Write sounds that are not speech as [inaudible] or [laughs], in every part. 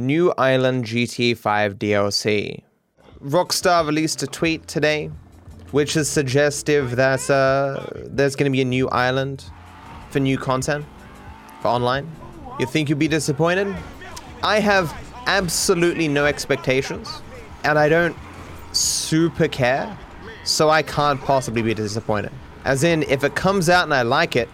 New Island GTA 5 DLC. Rockstar released a tweet today, which is suggestive that uh, there's going to be a new island for new content for online. You think you'd be disappointed? I have absolutely no expectations, and I don't super care, so I can't possibly be disappointed. As in, if it comes out and I like it,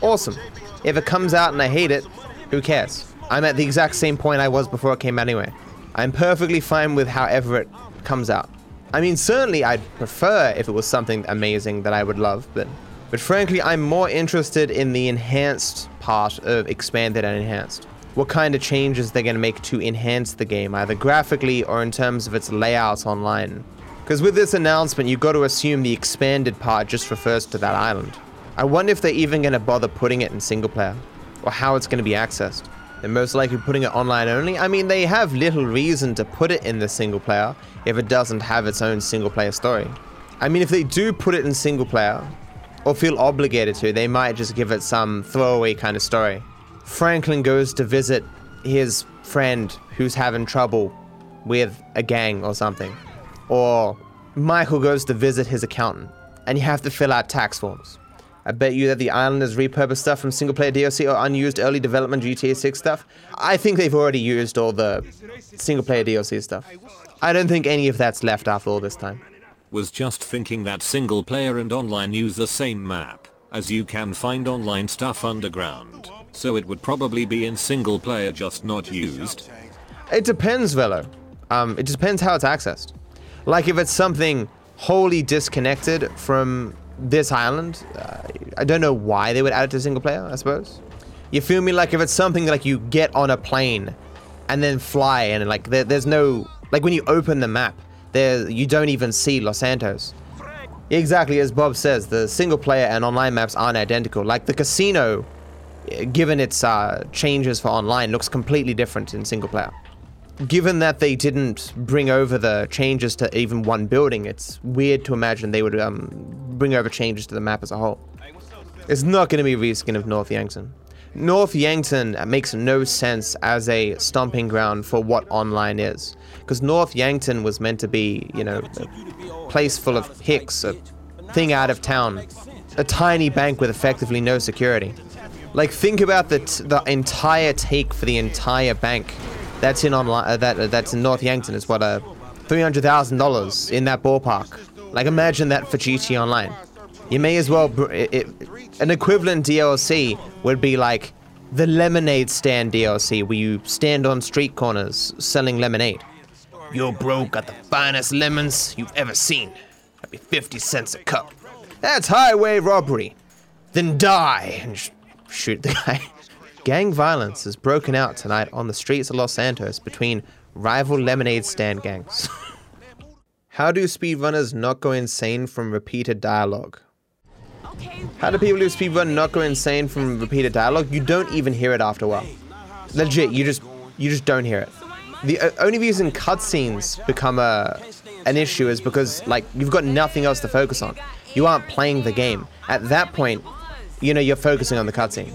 awesome. If it comes out and I hate it, who cares? I'm at the exact same point I was before it came out anyway. I'm perfectly fine with however it comes out. I mean, certainly I'd prefer if it was something amazing that I would love, but but frankly, I'm more interested in the enhanced part of expanded and enhanced. What kind of changes they're going to make to enhance the game, either graphically or in terms of its layout online. Because with this announcement, you've got to assume the expanded part just refers to that island. I wonder if they're even going to bother putting it in single player, or how it's going to be accessed. They're most likely putting it online only. I mean, they have little reason to put it in the single player if it doesn't have its own single player story. I mean, if they do put it in single player, or feel obligated to, they might just give it some throwaway kind of story. Franklin goes to visit his friend who's having trouble with a gang or something. Or Michael goes to visit his accountant, and you have to fill out tax forms. I bet you that the island has repurposed stuff from single player DLC or unused early development GTA 6 stuff. I think they've already used all the single player DLC stuff. I don't think any of that's left after all this time. Was just thinking that single player and online use the same map, as you can find online stuff underground. So it would probably be in single player just not used. It depends, Velo. Um, it depends how it's accessed. Like if it's something wholly disconnected from this island, uh, I don't know why they would add it to single player. I suppose. You feel me? Like if it's something like you get on a plane and then fly, and like there, there's no like when you open the map, there you don't even see Los Santos. Exactly as Bob says, the single player and online maps aren't identical. Like the casino, given its uh, changes for online, looks completely different in single player. Given that they didn't bring over the changes to even one building, it's weird to imagine they would um, bring over changes to the map as a whole. It's not going to be a reskin of North Yankton. North Yankton makes no sense as a stomping ground for what online is. Because North Yankton was meant to be, you know, a place full of hicks, a thing out of town, a tiny bank with effectively no security. Like, think about the, t- the entire take for the entire bank that's in online. Uh, that uh, that's in North Yankton. Is what a uh, three hundred thousand dollars in that ballpark. Like, imagine that for GT Online. You may as well. Br- it, it, an equivalent DLC would be like the lemonade stand DLC, where you stand on street corners selling lemonade. You're broke, got the finest lemons you've ever seen. That'd be 50 cents a cup. That's highway robbery. Then die and sh- shoot the [laughs] guy. Gang violence has broken out tonight on the streets of Los Santos between rival lemonade stand gangs. [laughs] How do speedrunners not go insane from repeated dialogue? How do people who speedrun not go insane from repeated dialogue? You don't even hear it after a while. Legit, you just you just don't hear it. The uh, only reason cutscenes become a an issue is because like you've got nothing else to focus on. You aren't playing the game. At that point, you know you're focusing on the cutscene.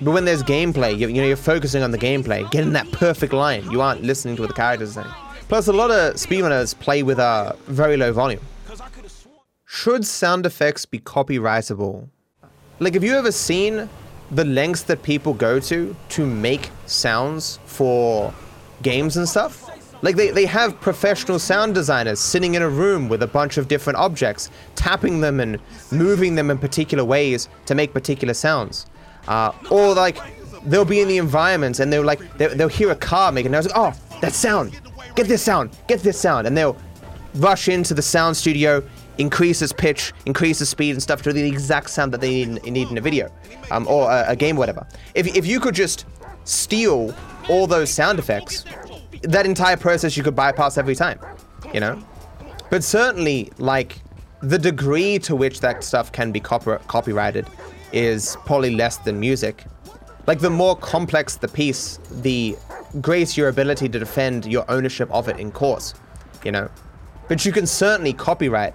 But when there's gameplay, you, you know you're focusing on the gameplay, getting that perfect line. You aren't listening to what the characters are saying. Plus, a lot of speedrunners play with a very low volume. Should sound effects be copyrightable? Like, have you ever seen the lengths that people go to to make sounds for games and stuff? Like, they, they have professional sound designers sitting in a room with a bunch of different objects, tapping them and moving them in particular ways to make particular sounds. Uh, or, like, they'll be in the environment and they'll, like, they'll, they'll hear a car making noise. Like, oh, that sound! Get this sound! Get this sound! And they'll rush into the sound studio, increase its pitch, increase the speed and stuff to the exact sound that they need, need in a video um, or a, a game, whatever. If, if you could just steal all those sound effects, that entire process you could bypass every time, you know? But certainly, like, the degree to which that stuff can be copy- copyrighted is probably less than music. Like, the more complex the piece, the greater your ability to defend your ownership of it in court, you know? But you can certainly copyright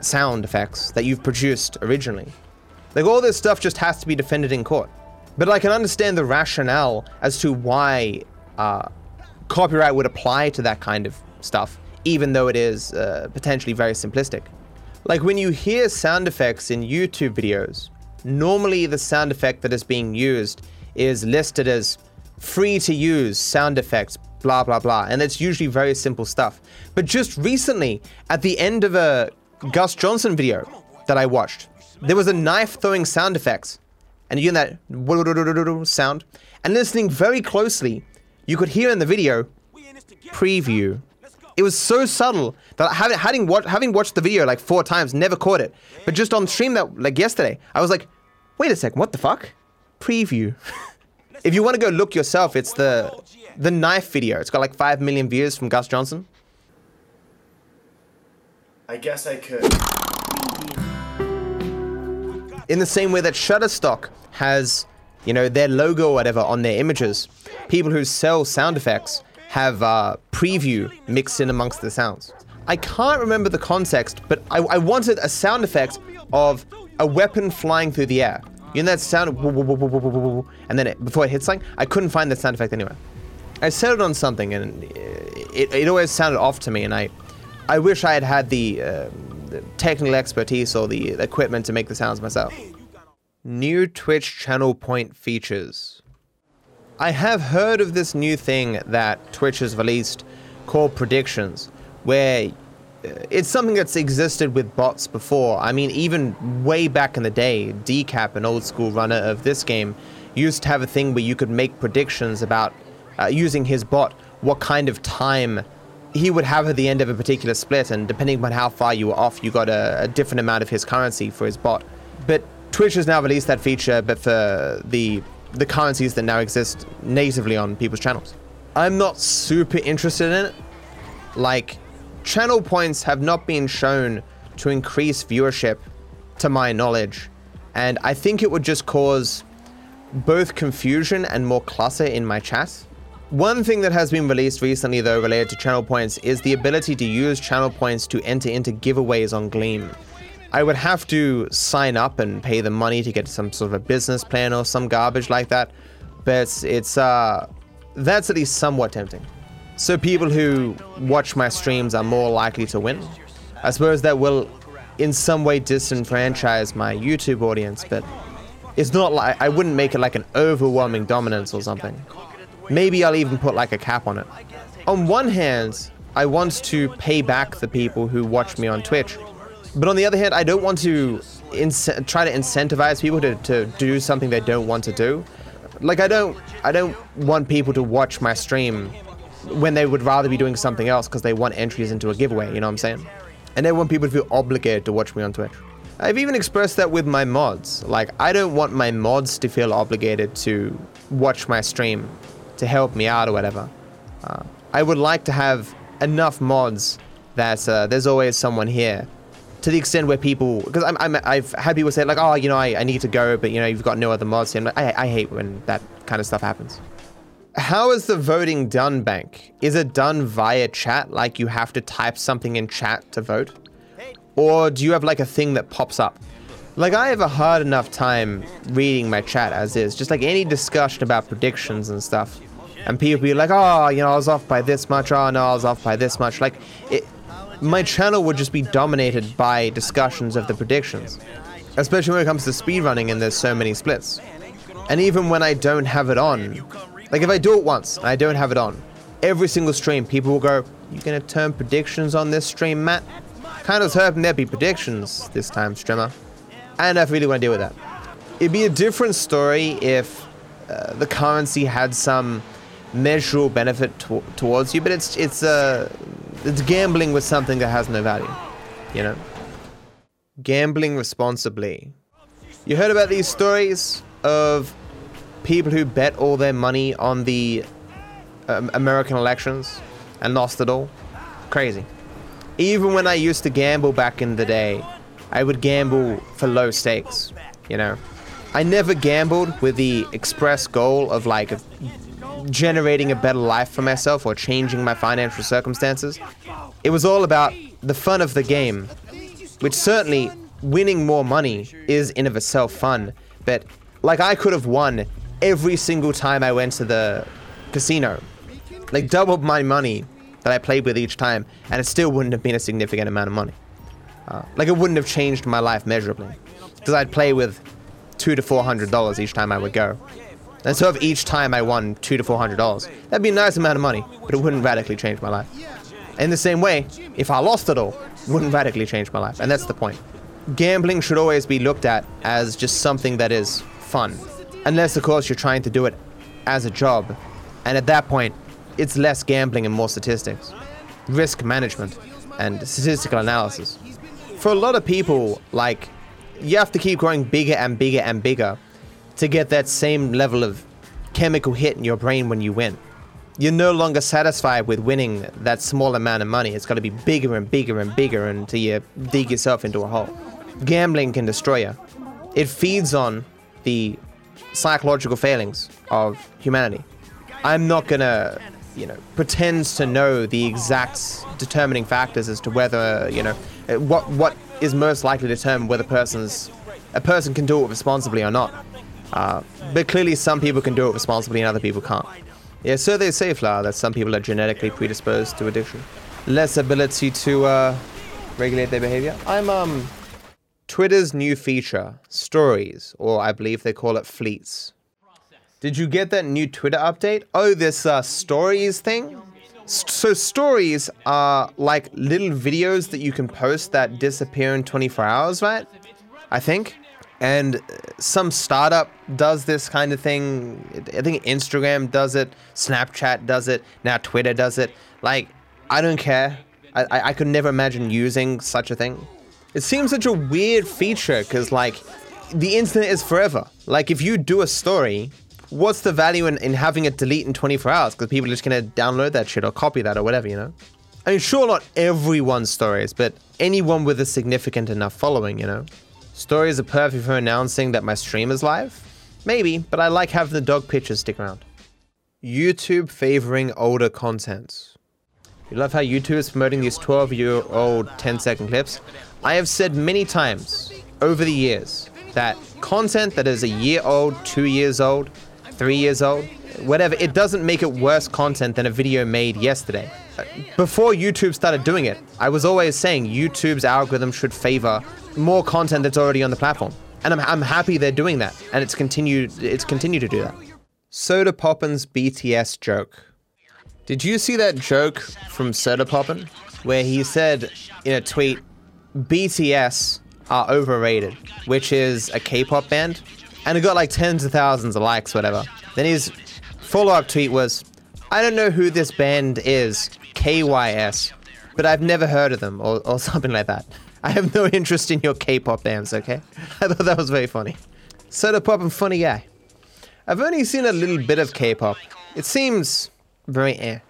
sound effects that you've produced originally. Like, all this stuff just has to be defended in court. But I can understand the rationale as to why uh, copyright would apply to that kind of stuff, even though it is uh, potentially very simplistic. Like when you hear sound effects in YouTube videos, normally the sound effect that is being used is listed as free to use sound effects, blah, blah, blah. And it's usually very simple stuff. But just recently, at the end of a Gus Johnson video that I watched, there was a knife throwing sound effects. And you hear that sound. And listening very closely, you could hear in the video preview. It was so subtle that having having, watch, having watched the video like four times, never caught it. But just on stream that like yesterday, I was like, wait a second, what the fuck? Preview. [laughs] if you want to go look yourself, it's the the knife video. It's got like five million views from Gus Johnson. I guess I could. In the same way that Shutterstock has, you know, their logo or whatever on their images, people who sell sound effects have uh, preview mixed in amongst the sounds. I can't remember the context, but I, I wanted a sound effect of a weapon flying through the air. You know that sound, and then it, before it hits something, I couldn't find that sound effect anywhere. I set it on something, and it, it always sounded off to me, and I, I wish I had had the, uh, the technical expertise or the equipment to make the sounds myself. New Twitch channel point features. I have heard of this new thing that Twitch has released called predictions, where uh, it's something that's existed with bots before. I mean, even way back in the day, Decap, an old school runner of this game, used to have a thing where you could make predictions about uh, using his bot what kind of time he would have at the end of a particular split, and depending on how far you were off, you got a, a different amount of his currency for his bot. But Twitch has now released that feature, but for the the currencies that now exist natively on people's channels. I'm not super interested in it. Like, channel points have not been shown to increase viewership, to my knowledge, and I think it would just cause both confusion and more clutter in my chat. One thing that has been released recently, though, related to channel points is the ability to use channel points to enter into giveaways on Gleam. I would have to sign up and pay the money to get some sort of a business plan or some garbage like that, but it's, uh, that's at least somewhat tempting. So people who watch my streams are more likely to win. I suppose that will in some way disenfranchise my YouTube audience, but it's not like I wouldn't make it like an overwhelming dominance or something. Maybe I'll even put like a cap on it. On one hand, I want to pay back the people who watch me on Twitch. But on the other hand, I don't want to try to incentivize people to, to do something they don't want to do. Like I don't I don't want people to watch my stream when they would rather be doing something else because they want entries into a giveaway, you know what I'm saying? And I want people to feel obligated to watch me on Twitch. I've even expressed that with my mods. Like I don't want my mods to feel obligated to watch my stream to help me out or whatever. Uh, I would like to have enough mods that uh, there's always someone here. To the extent where people, because I'm, I'm, I've had people say like, oh, you know, I, I need to go, but you know, you've got no other mods. And like, I, I hate when that kind of stuff happens. How is the voting done, Bank? Is it done via chat, like you have to type something in chat to vote? Or do you have like a thing that pops up? Like, I have a hard enough time reading my chat as is, just like any discussion about predictions and stuff. And people be like, oh, you know, I was off by this much, oh no, I was off by this much. Like, it, my channel would just be dominated by discussions of the predictions. Especially when it comes to speedrunning and there's so many splits. And even when I don't have it on, like if I do it once and I don't have it on, every single stream people will go, you gonna turn predictions on this stream, Matt? Kind of hoping there'd be predictions this time, streamer. If I really want to deal with that. It'd be a different story if uh, the currency had some measurable benefit towards you, but it's it's uh, it's gambling with something that has no value, you know. Gambling responsibly. You heard about these stories of people who bet all their money on the um, American elections and lost it all. Crazy. Even when I used to gamble back in the day, I would gamble for low stakes, you know. I never gambled with the express goal of like generating a better life for myself or changing my financial circumstances. It was all about the fun of the game, which certainly winning more money is in of itself fun, but like I could have won every single time I went to the casino. like doubled my money that I played with each time, and it still wouldn't have been a significant amount of money. Uh, like it wouldn't have changed my life measurably, because I'd play with two to four hundred dollars each time I would go. And so if each time I won two to four hundred dollars, that'd be a nice amount of money, but it wouldn't radically change my life. In the same way, if I lost it all, it wouldn't radically change my life, and that's the point. Gambling should always be looked at as just something that is fun, unless of course you're trying to do it as a job, and at that point, it's less gambling and more statistics, risk management, and statistical analysis. For a lot of people, like you have to keep growing bigger and bigger and bigger to get that same level of chemical hit in your brain when you win. You're no longer satisfied with winning that small amount of money. It's got to be bigger and bigger and bigger until you dig yourself into a hole. Gambling can destroy you. It feeds on the psychological failings of humanity. I'm not gonna, you know, pretend to know the exact determining factors as to whether, you know, what what is most likely to determine whether person's a person can do it responsibly or not. Uh, but clearly, some people can do it responsibly and other people can't. Yeah, so they say, Flower, that some people are genetically predisposed to addiction, less ability to uh, regulate their behavior. I'm um Twitter's new feature, Stories, or I believe they call it Fleets. Did you get that new Twitter update? Oh, this uh, Stories thing? So, Stories are like little videos that you can post that disappear in 24 hours, right? I think. And some startup does this kind of thing. I think Instagram does it, Snapchat does it, now Twitter does it. Like, I don't care. I, I, I could never imagine using such a thing. It seems such a weird feature because, like, the internet is forever. Like, if you do a story, what's the value in, in having it delete in 24 hours? Because people are just going to download that shit or copy that or whatever, you know? I mean, sure, not everyone's stories, but anyone with a significant enough following, you know? Stories are perfect for announcing that my stream is live? Maybe, but I like having the dog pictures stick around. YouTube favoring older content. You love how YouTube is promoting these 12 year old 10 second clips? I have said many times over the years that content that is a year old, two years old, three years old, whatever, it doesn't make it worse content than a video made yesterday. Before YouTube started doing it, I was always saying YouTube's algorithm should favor more content that's already on the platform. And I'm, I'm happy they're doing that. And it's continued it's continued to do that. Sodapoppin's BTS joke. Did you see that joke from Soda Poppin? Where he said in a tweet, BTS are overrated, which is a K-pop band, and it got like tens of thousands of likes, whatever. Then his follow-up tweet was, I don't know who this band is, KYS, but I've never heard of them, or, or [laughs] something like that. I have no interest in your K-pop bands, okay? [laughs] I thought that was very funny. Sodapoppin funny guy. I've only seen a little bit of K-pop. It seems very eh.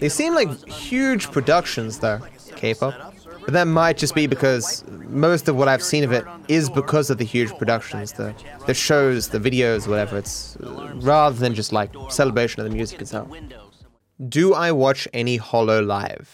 They seem like huge productions, though, K-pop. But that might just be because most of what I've seen of it is because of the huge productions, the the shows, the videos, whatever. It's uh, rather than just like celebration of the music itself. Do I watch any Hololive?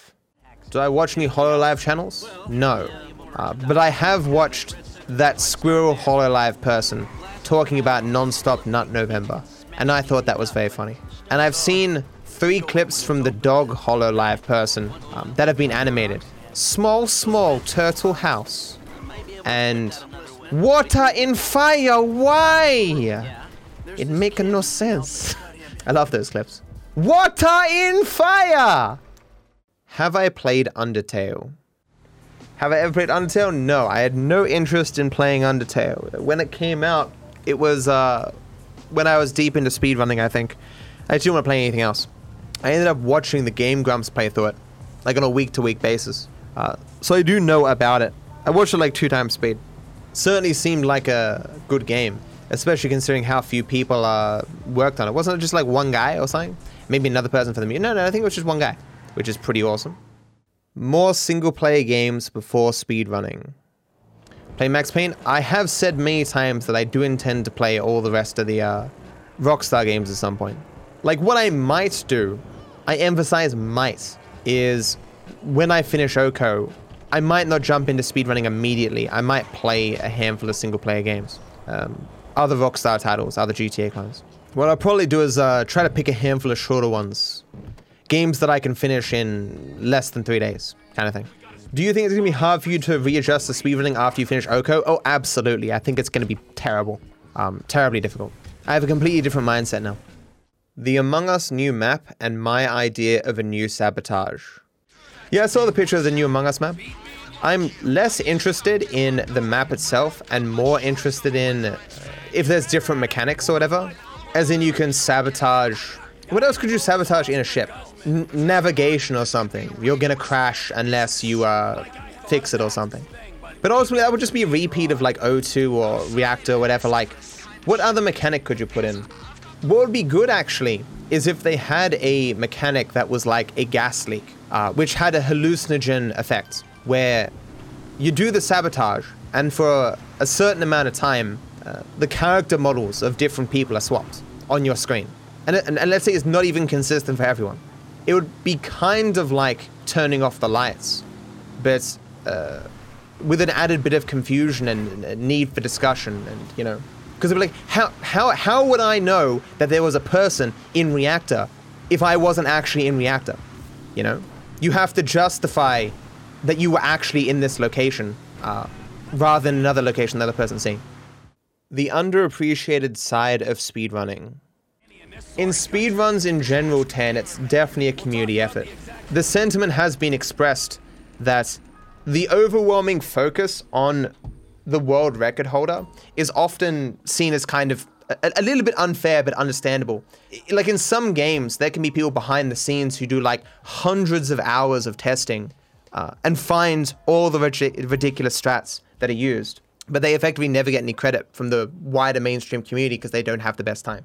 Do I watch any Hololive channels? No. Uh, but I have watched that Squirrel Hololive person talking about non-stop Nut November, and I thought that was very funny. And I've seen three clips from the Dog Hololive person um, that have been animated. Small, small turtle house, and water in fire. Why? It make no sense. [laughs] I love those clips. Water in fire. Have I played Undertale? Have I ever played Undertale? No, I had no interest in playing Undertale. When it came out, it was uh, when I was deep into speedrunning, I think. I didn't want to play anything else. I ended up watching the Game Grumps play through it, like on a week to week basis. Uh, so I do know about it. I watched it like two times speed. Certainly seemed like a good game, especially considering how few people uh, worked on it. Wasn't it just like one guy or something? Maybe another person for the music? No, no, I think it was just one guy, which is pretty awesome. More single player games before speedrunning. Play Max Payne? I have said many times that I do intend to play all the rest of the uh, Rockstar games at some point. Like, what I might do, I emphasize might, is when I finish Oko, I might not jump into speedrunning immediately. I might play a handful of single player games. Um, other Rockstar titles, other GTA clones. What I'll probably do is uh, try to pick a handful of shorter ones. games that I can finish in less than three days, kind of thing. Do you think it's gonna be hard for you to readjust the speedrunning after you finish Oko? Oh, absolutely. I think it's gonna be terrible, um, terribly difficult. I have a completely different mindset now. The Among Us new map and my idea of a new sabotage. Yeah, I saw the picture of the new Among Us map. I'm less interested in the map itself and more interested in uh, if there's different mechanics or whatever. As in, you can sabotage. What else could you sabotage in a ship? N- navigation or something. You're gonna crash unless you uh, fix it or something. But ultimately, that would just be a repeat of like O2 or Reactor or whatever. Like, what other mechanic could you put in? What would be good actually is if they had a mechanic that was like a gas leak, uh, which had a hallucinogen effect, where you do the sabotage, and for a certain amount of time, uh, the character models of different people are swapped on your screen. And, and, and let's say it's not even consistent for everyone. It would be kind of like turning off the lights, but uh, with an added bit of confusion and, and need for discussion, and you know, because like, how how how would I know that there was a person in reactor if I wasn't actually in reactor? You know, you have to justify that you were actually in this location uh, rather than another location that the person's seeing. The underappreciated side of speedrunning. In speedruns in general 10, it's definitely a community effort. The sentiment has been expressed that the overwhelming focus on the world record holder is often seen as kind of a, a, little bit unfair but understandable. Like in some games, there can be people behind the scenes who do like hundreds of hours of testing uh, and find all the ridiculous strats that are used, but they effectively never get any credit from the wider mainstream community because they don't have the best time.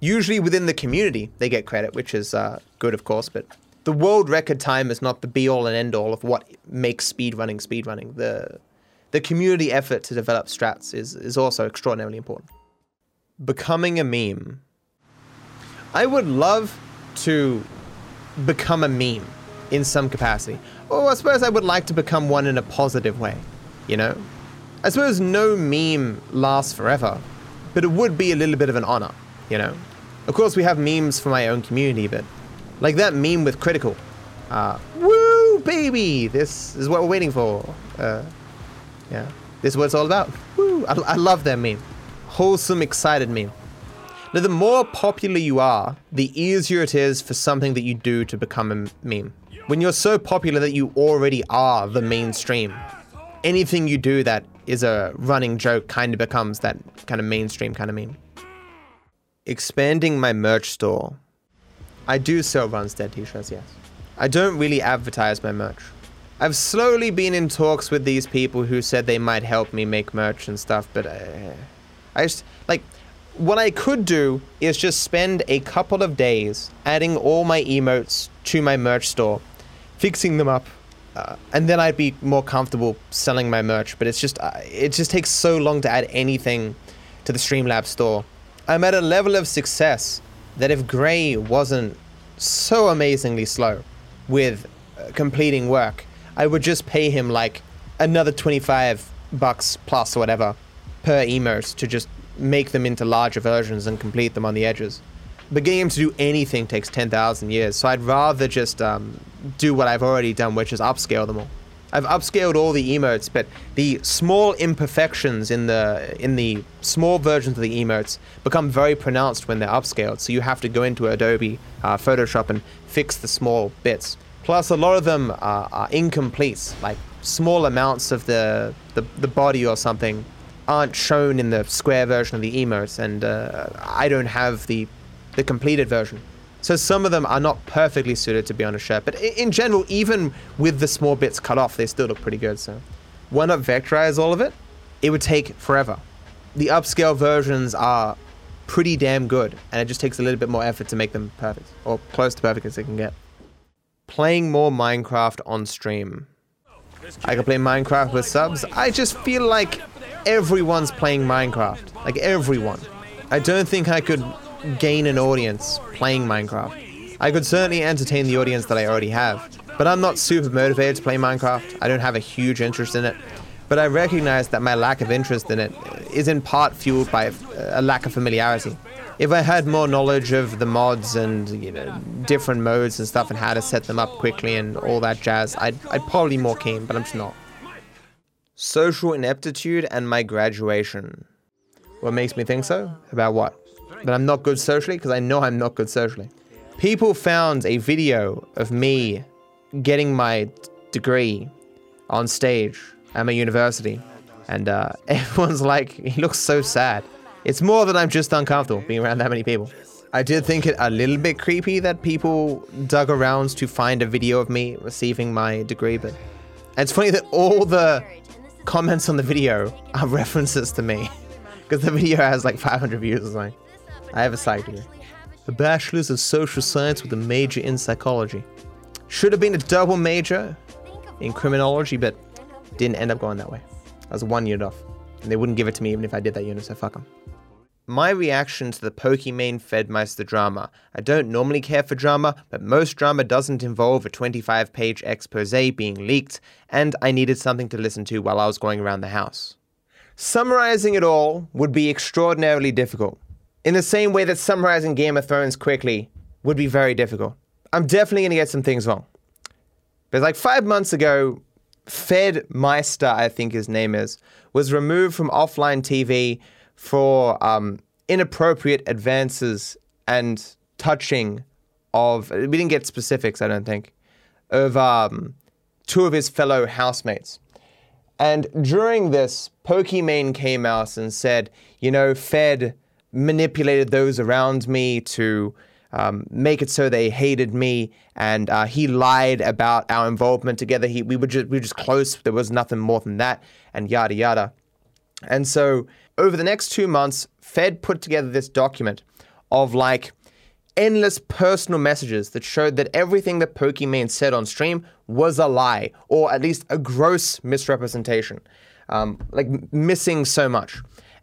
Usually within the community, they get credit, which is uh, good, of course, but the world record time is not the be all and end all of what makes speedrunning speedrunning. The the community effort to develop strats is, is also extraordinarily important. Becoming a meme. I would love to become a meme in some capacity. Or I suppose I would like to become one in a positive way, you know? I suppose no meme lasts forever, but it would be a little bit of an honor, you know? Of course, we have memes for my own community, but like that meme with Critikal. Uh, woo, baby! This is what we're waiting for. Uh, yeah, this is what it's all about. Woo! I, I love that meme. Wholesome, excited meme. Now, the more popular you are, the easier it is for something that you do to become a meme. When you're so popular that you already are the mainstream, anything you do that is a running joke kind of becomes that kind of mainstream kind of meme. Expanding my merch store. I do sell Runs Dead t-shirts, yes. I don't really advertise my merch. I've slowly been in talks with these people who said they might help me make merch and stuff, but uh, I just, like, what I could do is just spend a couple of days adding all my emotes to my merch store, fixing them up, uh, and then I'd be more comfortable selling my merch. But it's just, uh, it just takes so long to add anything to the Streamlabs store. I'm at a level of success that if Gray wasn't so amazingly slow with uh, completing work, I would just pay him like another 25 bucks plus or whatever per emote to just make them into larger versions and complete them on the edges. But getting him to do anything takes 10,000 years, so I'd rather just um, do what I've already done, which is upscale them all. I've upscaled all the emotes, but the small imperfections in the in the small versions of the emotes become very pronounced when they're upscaled. So you have to go into Adobe uh, Photoshop and fix the small bits. Plus, a lot of them are, are incomplete, like small amounts of the, the, the body or something aren't shown in the square version of the emotes, and uh, I don't have the the completed version. So some of them are not perfectly suited to be on a shirt, but in general, even with the small bits cut off, they still look pretty good. So why not vectorize all of it? It would take forever. The upscale versions are pretty damn good, and it just takes a little bit more effort to make them perfect, or close to perfect as they can get playing more Minecraft on stream. I can play Minecraft with subs. I just feel like everyone's playing Minecraft. Like everyone. I don't think I could gain an audience playing Minecraft. I could certainly entertain the audience that I already have, but I'm not super motivated to play Minecraft. I don't have a huge interest in it. but I recognize that my lack of interest in it is in part fueled by uh, a lack of familiarity. If I had more knowledge of the mods and you know different modes and stuff and how to set them up quickly and all that jazz, I'd, I'd probably be more keen, but I'm just not. Social ineptitude and my graduation. What makes me think so? About what? That I'm not good socially? Because I know I'm not good socially. People found a video of me getting my degree on stage at my university, and uh, [laughs] everyone's like, he looks so sad. It's more that I'm just uncomfortable being around that many people. I did think it a little bit creepy that people dug around to find a video of me receiving my degree, but it's funny that all the comments on the video are [laughs] references to me because the video has like 500 views or something. I have a side degree. A bachelor's of social science with a major in psychology. Should have been a double major in criminology, but didn't end up going that way. I was one unit off, and they wouldn't give it to me even if I did that unit, so fuck them. My reaction to the Pokimane Fedmyster drama. I don't normally care for drama, but most drama doesn't involve a 25 page expose being leaked, and I needed something to listen to while I was going around the house. Summarizing it all would be extraordinarily difficult, in the same way that summarizing Game of Thrones quickly would be very difficult. I'm definitely going to get some things wrong. But like five months ago, Fedmyster, I think his name is, was removed from OfflineTV for um, inappropriate advances and touching of. We didn't get specifics, I don't think, of um, two of his fellow housemates. And during this, Pokimane came out and said, you know, Fed manipulated those around me to um, make it so they hated me, and uh, he lied about our involvement together. He, we were just we were just close. There was nothing more than that, and yada yada. And so over the next two months, Fed put together this document of like endless personal messages that showed that everything that Pokimane said on stream was a lie, or at least a gross misrepresentation, um, like missing so much.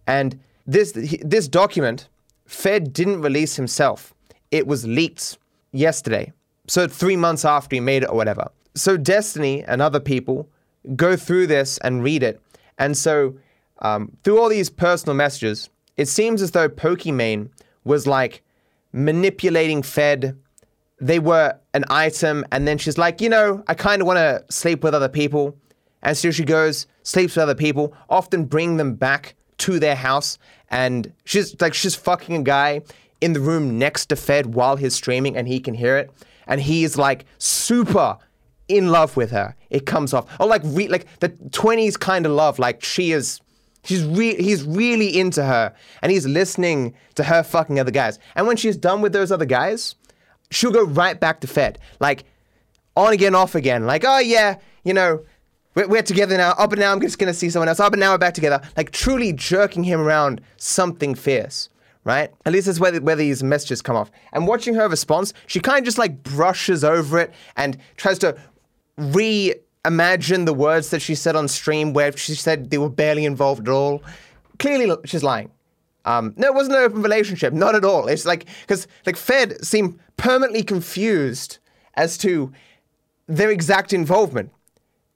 And this this document, Fed didn't release himself. It was leaked yesterday, so three months after he made it or whatever. So Destiny and other people go through this and read it, and so um, through all these personal messages, it seems as though Pokimane was like manipulating Fed. They were an item, and then she's like, you know, I kind of want to sleep with other people. And so she goes, sleeps with other people, often bring them back to their house, and she's like, she's fucking a guy in the room next to Fed while he's streaming, and he can hear it, and he's like super in love with her. It comes off, or like re- like the twenties kind of love, like she is She's re- he's really into her, and he's listening to her fucking other guys. And when she's done with those other guys, she'll go right back to Fed, like on again, off again. Like, oh yeah, you know, we're, we're together now. Oh, but now I'm just gonna see someone else. Oh, but now we're back together. Like truly jerking him around something fierce. Right? At least that's where, the, where these messages come off. And watching her response, she kind of just like brushes over it and tries to re imagine the words that she said on stream where she said they were barely involved at all. Clearly, she's lying. Um, no, it wasn't an open relationship, not at all. It's like because like Fed seemed permanently confused as to their exact involvement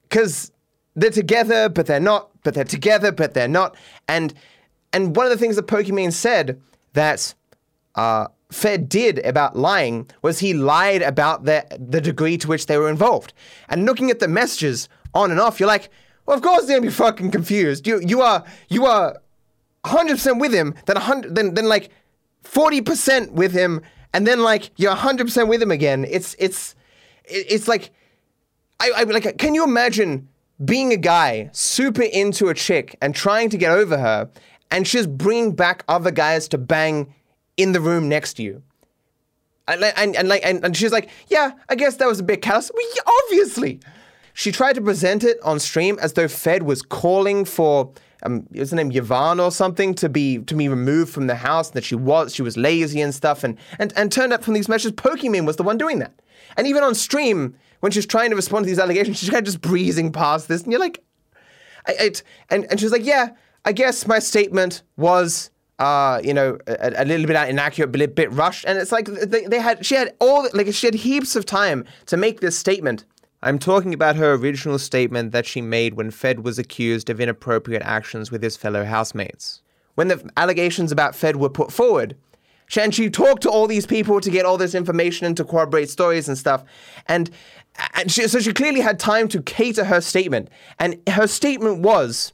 because they're together but they're not, but they're together but they're not, and and one of the things that Pokimane said that uh, Fed did about lying was he lied about the, the degree to which they were involved. And looking at the messages on and off, you're like, well, of course they're gonna be fucking confused. You you are you are 100% with him, then 100 then then like 40% with him, and then like you're 100% with him again. It's it's it's like I, I like can you imagine being a guy super into a chick and trying to get over her and she's bringing back other guys to bang in the room next to you. And, and, and like and, and she's like, yeah, I guess that was a bit callous. Well, yeah, obviously. She tried to present it on stream as though Fed was calling for um, what's her name, Yvonne or something, to be to be removed from the house. and That she was she was lazy and stuff, and and and turned up from these messages, Pokimane was the one doing that. And even on stream, when she's trying to respond to these allegations, [laughs] she's kind of just breezing past this, and you're like, I, I, and and she's like, yeah, I guess my statement was uh, you know, a, a, little bit inaccurate, but a bit rushed. And it's like they, they had, she had all, like, she had heaps of time to make this statement I'm talking about her original statement that she made when Fed was accused of inappropriate actions with his fellow housemates. When the allegations about Fed were put forward, she, and she talked to all these people to get all this information and to corroborate stories and stuff. And, and she, so she clearly had time to cater her statement. And her statement was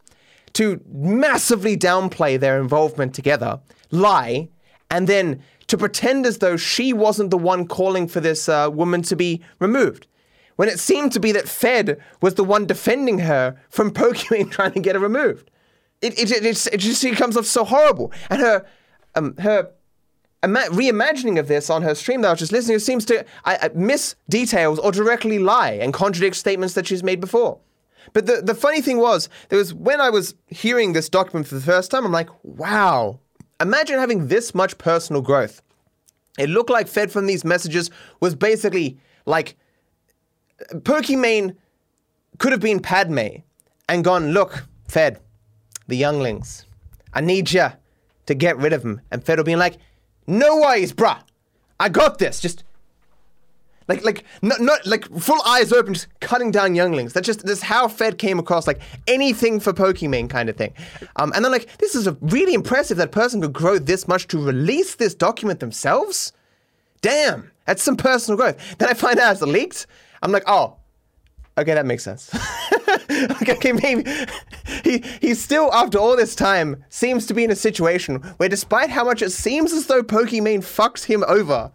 to massively downplay their involvement together, lie, and then to pretend as though she wasn't the one calling for this uh, woman to be removed. When it seemed to be that Fed was the one defending her from Pokimane [laughs] trying to get her removed. It, it, it, it just it comes off so horrible. And her, um, her ima- reimagining of this on her stream that I was just listening to seems to I, miss details or directly lie and contradict statements that she's made before. But the, the funny thing was, there was when I was hearing this document for the first time, I'm like, wow, imagine having this much personal growth. It looked like fed from these messages was basically like Pokimane could have been Padme and gone, look, Fed, the younglings, I need you to get rid of them. And Fed will be like, no worries, bruh. I got this. Just like like not, not like full eyes open, just cutting down younglings. That's just that's how Fed came across like anything for Pokimane kind of thing. Um, and then like this is a really impressive that person could grow this much to release this document themselves. Damn, that's some personal growth. Then I find out it's leaked. I'm like, oh, okay, that makes sense. [laughs] okay, maybe [laughs] he he still after all this time seems to be in a situation where despite how much it seems as though Pokimane fucks him over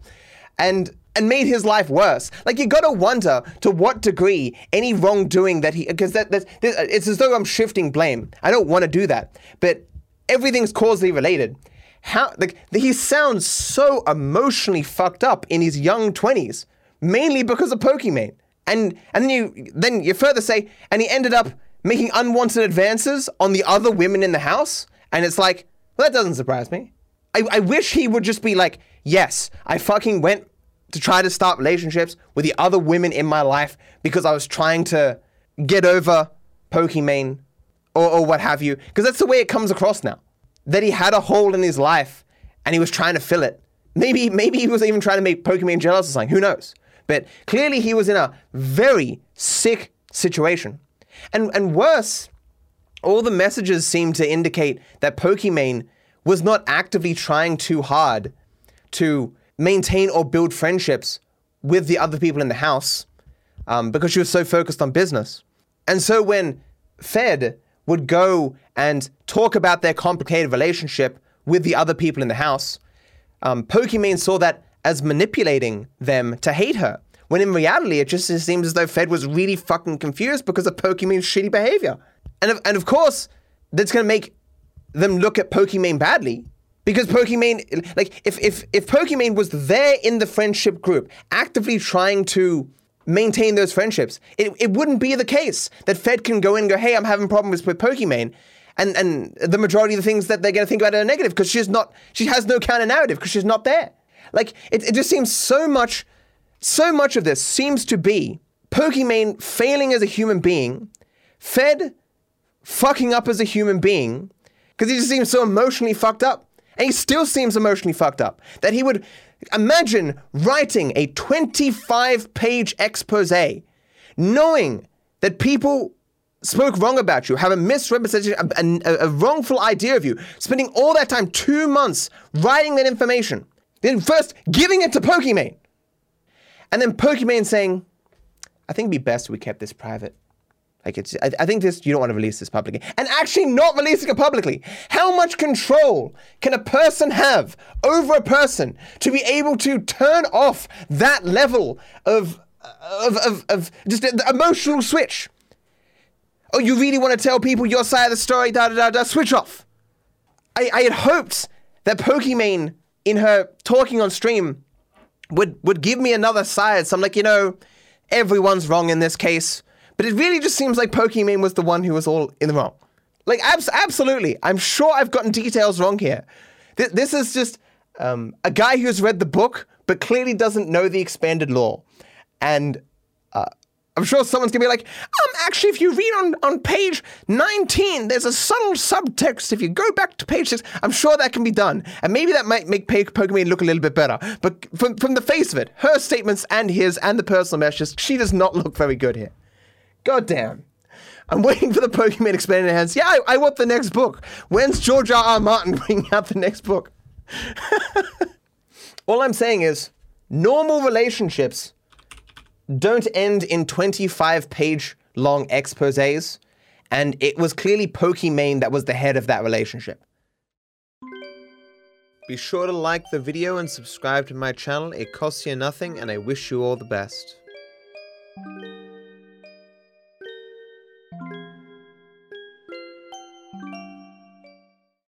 and and made his life worse. Like you gotta wonder to what degree any wrongdoing that he because that that's, it's as though I'm shifting blame. I don't want to do that, but everything's causally related. How like he sounds so emotionally fucked up in his young twenties, mainly because of Pokimane. And and then you then you further say, and he ended up making unwanted advances on the other women in the house. And it's like, well, that doesn't surprise me. I, I wish he would just be like, yes, I fucking went to try to start relationships with the other women in my life because I was trying to get over Pokimane or, or what have you. Because that's the way it comes across now. That he had a hole in his life and he was trying to fill it. Maybe maybe he was even trying to make Pokimane jealous or something. Who knows? But clearly he was in a very sick situation. And, and worse, all the messages seem to indicate that Pokimane was not actively trying too hard to maintain or build friendships with the other people in the house um, because she was so focused on business. And so when Fed would go and talk about their complicated relationship with the other people in the house, um, Pokimane saw that as manipulating them to hate her. When in reality, it just seems as though Fed was really fucking confused because of Pokimane's shitty behavior. And of, and of course, that's going to make them look at Pokimane badly. Because Pokimane, like, if, if, if Pokimane was there in the friendship group, actively trying to maintain those friendships, it, it wouldn't be the case that Fed can go in and go, hey, I'm having problems with Pokimane. And, and the majority of the things that they're going to think about are negative because she's not, she has no counter narrative because she's not there. Like, it, it just seems so much, so much of this seems to be Pokimane failing as a human being, Fed fucking up as a human being, because he just seems so emotionally fucked up. And he still seems emotionally fucked up. That he would imagine writing a 25 page expose, knowing that people spoke wrong about you, have a misrepresentation, a, a, a, wrongful idea of you, spending all that time, two months, writing that information, then first giving it to Pokimane. And then Pokimane saying, I think it'd be best we kept this private. Like it's, I, I, think this you don't want to release this publicly, and actually not releasing it publicly. How much control can a person have over a person to be able to turn off that level of of of, of just the emotional switch? Oh, you really want to tell people your side of the story? Da da da da. Switch off. I, I had hoped that Pokimane in her talking on stream would would give me another side. So I'm like, you know, everyone's wrong in this case. But it really just seems like Pokimane was the one who was all in the wrong. Like, abs- absolutely. I'm sure I've gotten details wrong here. Th- this is just um, a guy who's read the book, but clearly doesn't know the expanded lore. And uh, I'm sure someone's gonna be like, um, actually, if you read on, on page 19, there's a subtle subtext. If you go back to page six, I'm sure that can be done. And maybe that might make Pokimane look a little bit better. But from, from the face of it, her statements and his and the personal messages, she does not look very good here. God damn. I'm waiting for the Pokemon expanded hands. Yeah, I, I want the next book. When's George R. R. Martin [laughs] bringing out the next book? [laughs] All I'm saying is, normal relationships don't end in 25 page long exposes, and it was clearly Pokimane that was the head of that relationship. Be sure to like the video and subscribe to my channel. It costs you nothing, and I wish you all the best.